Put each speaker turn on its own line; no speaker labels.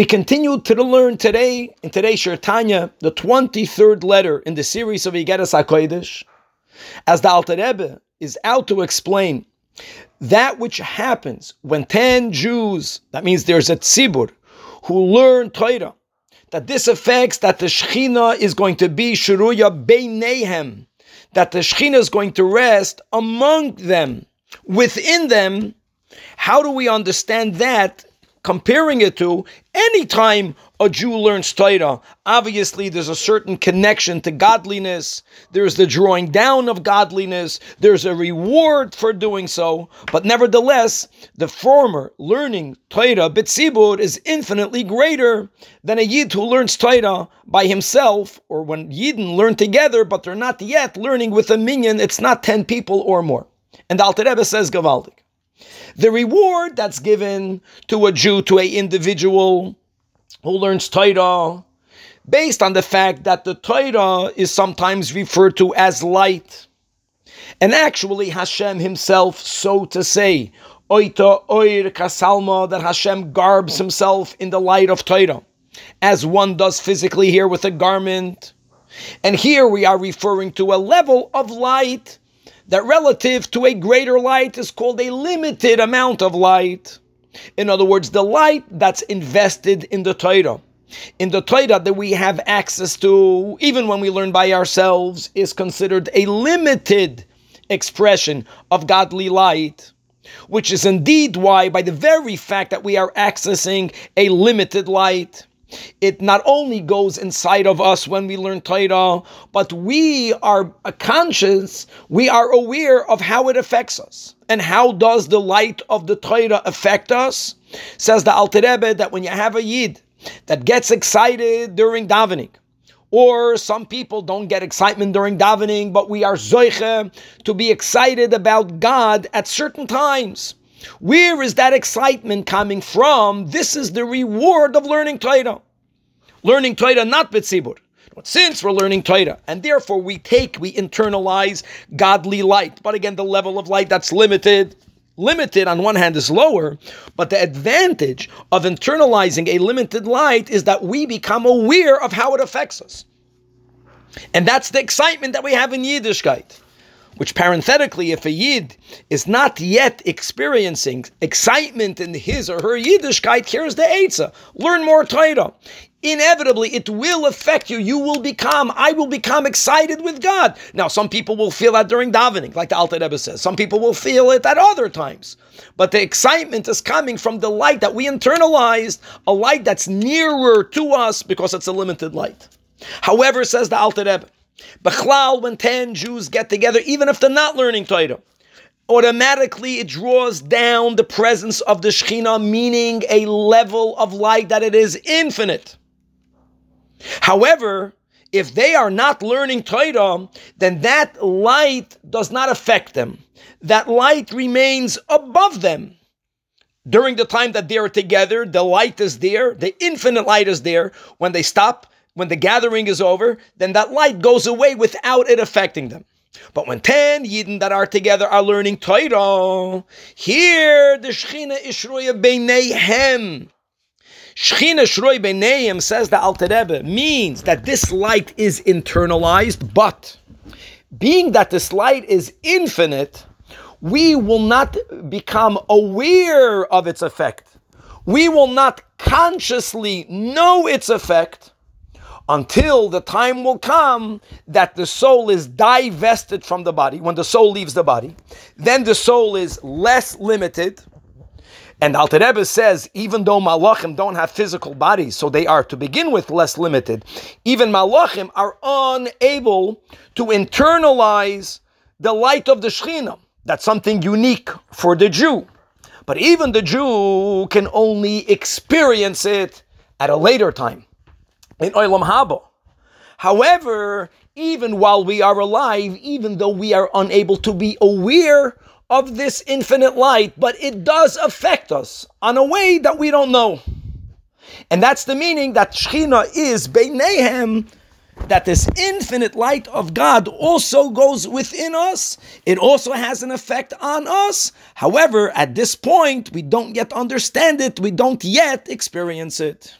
We continue to learn today, in today's Shiur Tanya, the 23rd letter in the series of Igeres HaKodesh, as the Alter Rebbe is out to explain that which happens when 10 Jews, that means there's a tzibur, who learn Torah, that this affects that the Shechina is going to be Shuruya Beinehem, that the Shechina is going to rest among them, within them. How do we understand that comparing it to any time a Jew learns Torah, obviously there's a certain connection to godliness. There's the drawing down of godliness. There's a reward for doing so. But nevertheless, the former learning Torah bitzibur is infinitely greater than a Yid who learns Torah by himself, or when Yidden learn together, but they're not yet learning with a minyan. It's not ten people or more. And the Alter Rebbe says Gavaldik. The reward that's given to a Jew, to a individual who learns Torah, based on the fact that the Torah is sometimes referred to as light. And actually, Hashem himself, so to say, oita oir kasalma, that Hashem garbs himself in the light of Torah, as one does physically here with a garment. And here we are referring to a level of light that relative to a greater light is called a limited amount of light. In other words, the light that's invested in the Torah. In the Torah that we have access to, even when we learn by ourselves, is considered a limited expression of godly light, which is indeed why, by the very fact that we are accessing a limited light, it not only goes inside of us when we learn Torah, but we are conscious, we are aware of how it affects us. And how does the light of the Torah affect us? Says the Alter Rebbe that when you have a Yid that gets excited during davening, or some people don't get excitement during davening, but we are zoiche to be excited about God at certain times. Where is that excitement coming from? This is the reward of learning Torah. Learning Torah, not B'tzibur. Since we're learning Torah, and therefore we take, we internalize godly light. But again, the level of light that's limited, limited on one hand is lower, but the advantage of internalizing a limited light is that we become aware of how it affects us. And that's the excitement that we have in Yiddishkeit which parenthetically, if a Yid is not yet experiencing excitement in his or her Yiddishkeit, here's the Eitzah. Learn more Torah. Inevitably, it will affect you. You will become, I will become excited with God. Now, some people will feel that during davening, like the Alter Rebbe says. Some people will feel it at other times. But the excitement is coming from the light that we internalized, a light that's nearer to us because it's a limited light. However, says the Alter Rebbe, Bechlal, when 10 Jews get together, even if they're not learning Torah, automatically it draws down the presence of the Shekhinah, meaning a level of light that it is infinite. However, if they are not learning Torah, then that light does not affect them. That light remains above them. During the time that they are together, the light is there, the infinite light is there. When they stop, when the gathering is over, then that light goes away without it affecting them. But when 10 Yidden that are together are learning Torah, here the Shechina Ishroya Beineihem. Shechina Shroi Beineihem says the Alter Rebbe means that this light is internalized, but being that this light is infinite, we will not become aware of its effect. We will not consciously know its effect until the time will come that the soul is divested from the body. When the soul leaves the body, then the soul is less limited. And Alter Rebbe says, even though malachim don't have physical bodies, so they are to begin with less limited, even malachim are unable to internalize the light of the Shekhinah. That's something unique for the Jew. But even the Jew can only experience it at a later time in Olam Haba. However, even while we are alive, even though we are unable to be aware of this infinite light, but it does affect us on a way that we don't know. And that's the meaning that Shechina is Beinehem, that this infinite light of God also goes within us. It also has an effect on us. However, at this point, we don't yet understand it, we don't yet experience it.